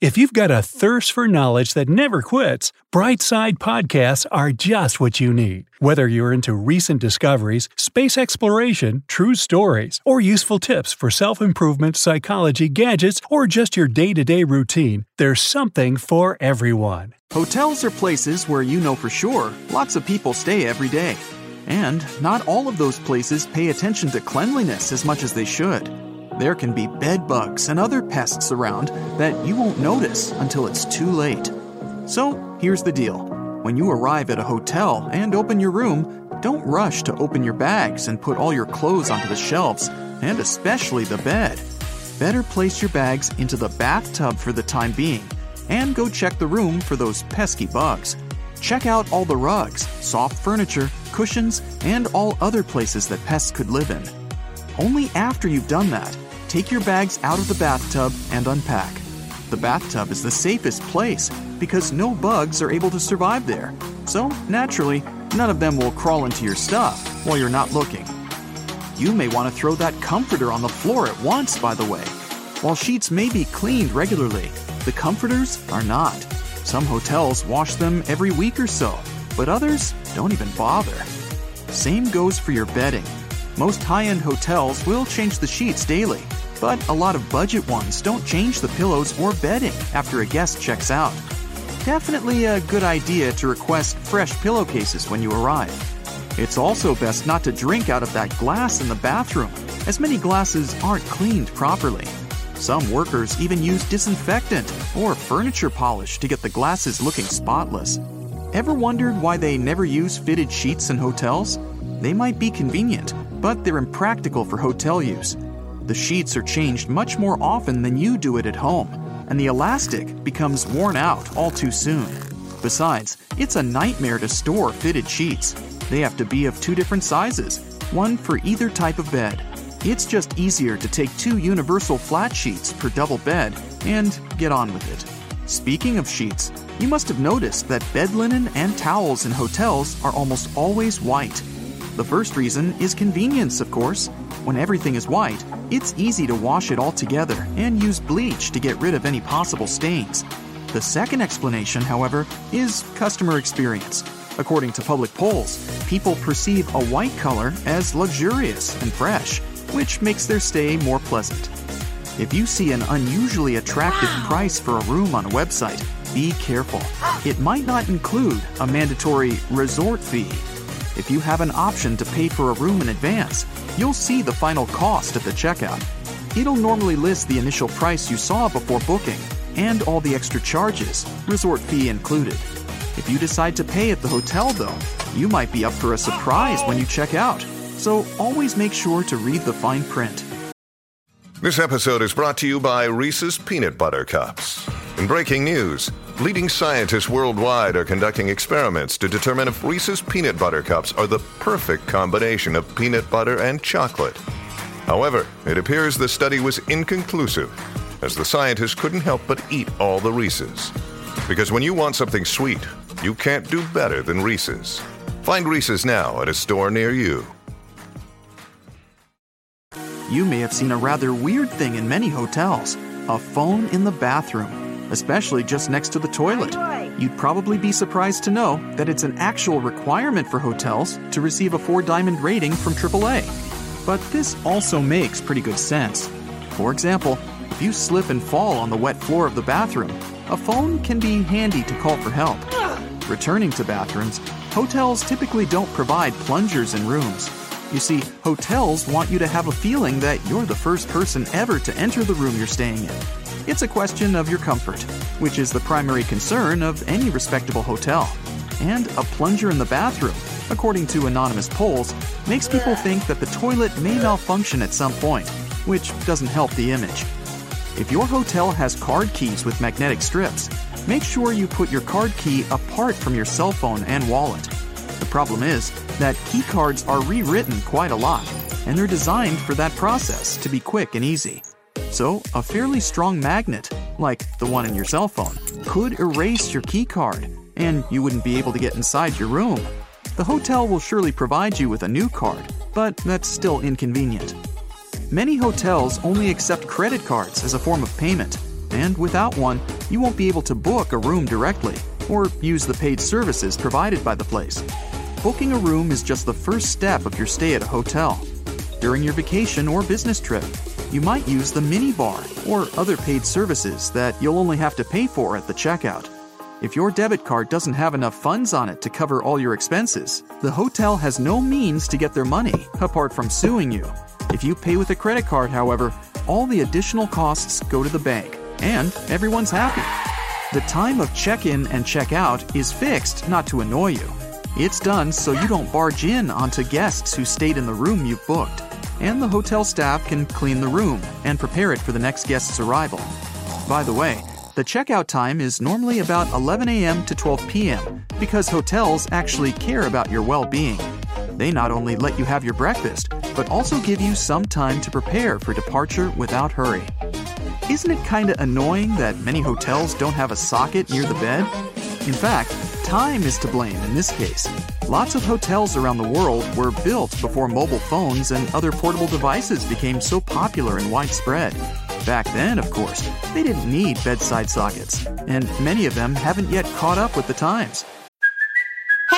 If you've got a thirst for knowledge that never quits, Brightside Podcasts are just what you need. Whether you're into recent discoveries, space exploration, true stories, or useful tips for self improvement, psychology, gadgets, or just your day to day routine, there's something for everyone. Hotels are places where you know for sure lots of people stay every day. And not all of those places pay attention to cleanliness as much as they should. There can be bed bugs and other pests around that you won't notice until it's too late. So here's the deal when you arrive at a hotel and open your room, don't rush to open your bags and put all your clothes onto the shelves, and especially the bed. Better place your bags into the bathtub for the time being and go check the room for those pesky bugs. Check out all the rugs, soft furniture, cushions, and all other places that pests could live in. Only after you've done that, take your bags out of the bathtub and unpack. The bathtub is the safest place because no bugs are able to survive there. So, naturally, none of them will crawl into your stuff while you're not looking. You may want to throw that comforter on the floor at once, by the way. While sheets may be cleaned regularly, the comforters are not. Some hotels wash them every week or so, but others don't even bother. Same goes for your bedding. Most high end hotels will change the sheets daily, but a lot of budget ones don't change the pillows or bedding after a guest checks out. Definitely a good idea to request fresh pillowcases when you arrive. It's also best not to drink out of that glass in the bathroom, as many glasses aren't cleaned properly. Some workers even use disinfectant or furniture polish to get the glasses looking spotless. Ever wondered why they never use fitted sheets in hotels? They might be convenient, but they're impractical for hotel use. The sheets are changed much more often than you do it at home, and the elastic becomes worn out all too soon. Besides, it's a nightmare to store fitted sheets. They have to be of two different sizes, one for either type of bed. It's just easier to take two universal flat sheets per double bed and get on with it. Speaking of sheets, you must have noticed that bed linen and towels in hotels are almost always white. The first reason is convenience, of course. When everything is white, it's easy to wash it all together and use bleach to get rid of any possible stains. The second explanation, however, is customer experience. According to public polls, people perceive a white color as luxurious and fresh, which makes their stay more pleasant. If you see an unusually attractive price for a room on a website, be careful. It might not include a mandatory resort fee. If you have an option to pay for a room in advance, you'll see the final cost at the checkout. It'll normally list the initial price you saw before booking and all the extra charges, resort fee included. If you decide to pay at the hotel, though, you might be up for a surprise when you check out. So always make sure to read the fine print. This episode is brought to you by Reese's Peanut Butter Cups. In breaking news, leading scientists worldwide are conducting experiments to determine if Reese's Peanut Butter Cups are the perfect combination of peanut butter and chocolate. However, it appears the study was inconclusive, as the scientists couldn't help but eat all the Reese's. Because when you want something sweet, you can't do better than Reese's. Find Reese's now at a store near you. You may have seen a rather weird thing in many hotels a phone in the bathroom, especially just next to the toilet. You'd probably be surprised to know that it's an actual requirement for hotels to receive a 4 diamond rating from AAA. But this also makes pretty good sense. For example, if you slip and fall on the wet floor of the bathroom, a phone can be handy to call for help. Returning to bathrooms, hotels typically don't provide plungers in rooms. You see, hotels want you to have a feeling that you're the first person ever to enter the room you're staying in. It's a question of your comfort, which is the primary concern of any respectable hotel. And a plunger in the bathroom, according to anonymous polls, makes people think that the toilet may malfunction at some point, which doesn't help the image. If your hotel has card keys with magnetic strips, make sure you put your card key apart from your cell phone and wallet. The problem is that key cards are rewritten quite a lot, and they're designed for that process to be quick and easy. So, a fairly strong magnet, like the one in your cell phone, could erase your key card, and you wouldn't be able to get inside your room. The hotel will surely provide you with a new card, but that's still inconvenient. Many hotels only accept credit cards as a form of payment, and without one, you won't be able to book a room directly or use the paid services provided by the place. Booking a room is just the first step of your stay at a hotel. During your vacation or business trip, you might use the minibar or other paid services that you'll only have to pay for at the checkout. If your debit card doesn't have enough funds on it to cover all your expenses, the hotel has no means to get their money apart from suing you. If you pay with a credit card, however, all the additional costs go to the bank, and everyone's happy. The time of check in and check out is fixed not to annoy you. It's done so you don't barge in onto guests who stayed in the room you've booked, and the hotel staff can clean the room and prepare it for the next guest's arrival. By the way, the checkout time is normally about 11 a.m. to 12 p.m. because hotels actually care about your well being. They not only let you have your breakfast, but also give you some time to prepare for departure without hurry. Isn't it kinda annoying that many hotels don't have a socket near the bed? In fact, time is to blame in this case. Lots of hotels around the world were built before mobile phones and other portable devices became so popular and widespread. Back then, of course, they didn't need bedside sockets, and many of them haven't yet caught up with the times.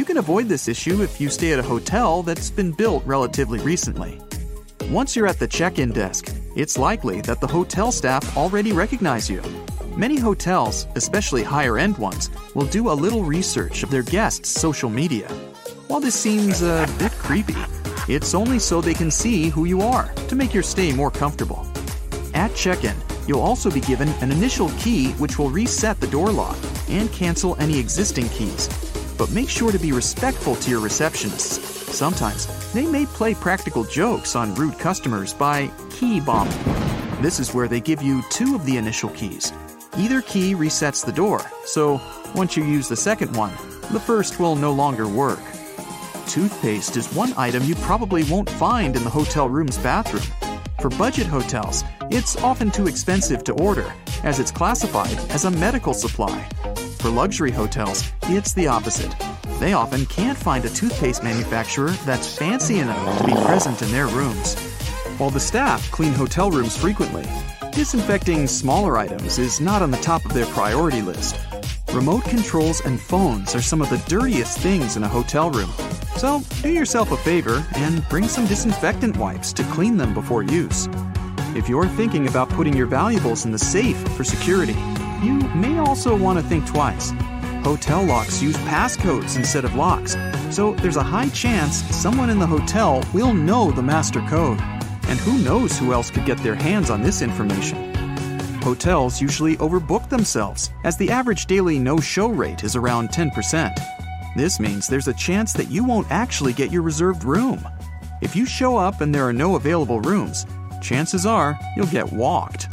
You can avoid this issue if you stay at a hotel that's been built relatively recently. Once you're at the check in desk, it's likely that the hotel staff already recognize you. Many hotels, especially higher end ones, will do a little research of their guests' social media. While this seems a bit creepy, it's only so they can see who you are to make your stay more comfortable. At check in, you'll also be given an initial key which will reset the door lock and cancel any existing keys. But make sure to be respectful to your receptionists. Sometimes they may play practical jokes on rude customers by key bombing. This is where they give you two of the initial keys. Either key resets the door, so once you use the second one, the first will no longer work. Toothpaste is one item you probably won't find in the hotel room's bathroom. For budget hotels, it's often too expensive to order, as it's classified as a medical supply. For luxury hotels, it's the opposite. They often can't find a toothpaste manufacturer that's fancy enough to be present in their rooms. While the staff clean hotel rooms frequently, disinfecting smaller items is not on the top of their priority list. Remote controls and phones are some of the dirtiest things in a hotel room. So, do yourself a favor and bring some disinfectant wipes to clean them before use. If you're thinking about putting your valuables in the safe for security, you may also want to think twice. Hotel locks use passcodes instead of locks, so there's a high chance someone in the hotel will know the master code. And who knows who else could get their hands on this information? Hotels usually overbook themselves, as the average daily no show rate is around 10%. This means there's a chance that you won't actually get your reserved room. If you show up and there are no available rooms, chances are you'll get walked.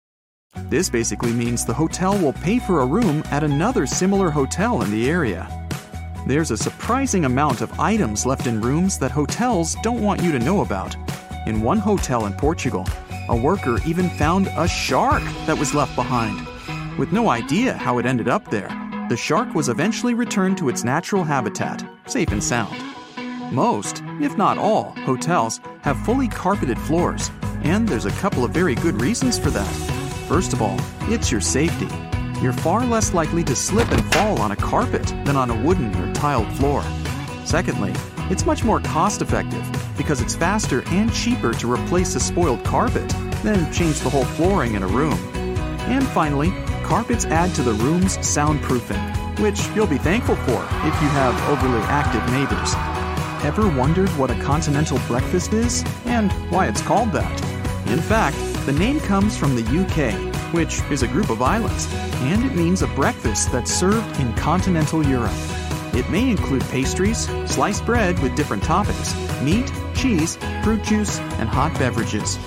This basically means the hotel will pay for a room at another similar hotel in the area. There's a surprising amount of items left in rooms that hotels don't want you to know about. In one hotel in Portugal, a worker even found a shark that was left behind. With no idea how it ended up there, the shark was eventually returned to its natural habitat, safe and sound. Most, if not all, hotels have fully carpeted floors, and there's a couple of very good reasons for that. First of all, it's your safety. You're far less likely to slip and fall on a carpet than on a wooden or tiled floor. Secondly, it's much more cost effective because it's faster and cheaper to replace a spoiled carpet than change the whole flooring in a room. And finally, carpets add to the room's soundproofing, which you'll be thankful for if you have overly active neighbors. Ever wondered what a continental breakfast is and why it's called that? In fact, the name comes from the UK, which is a group of islands, and it means a breakfast that's served in continental Europe. It may include pastries, sliced bread with different toppings, meat, cheese, fruit juice, and hot beverages.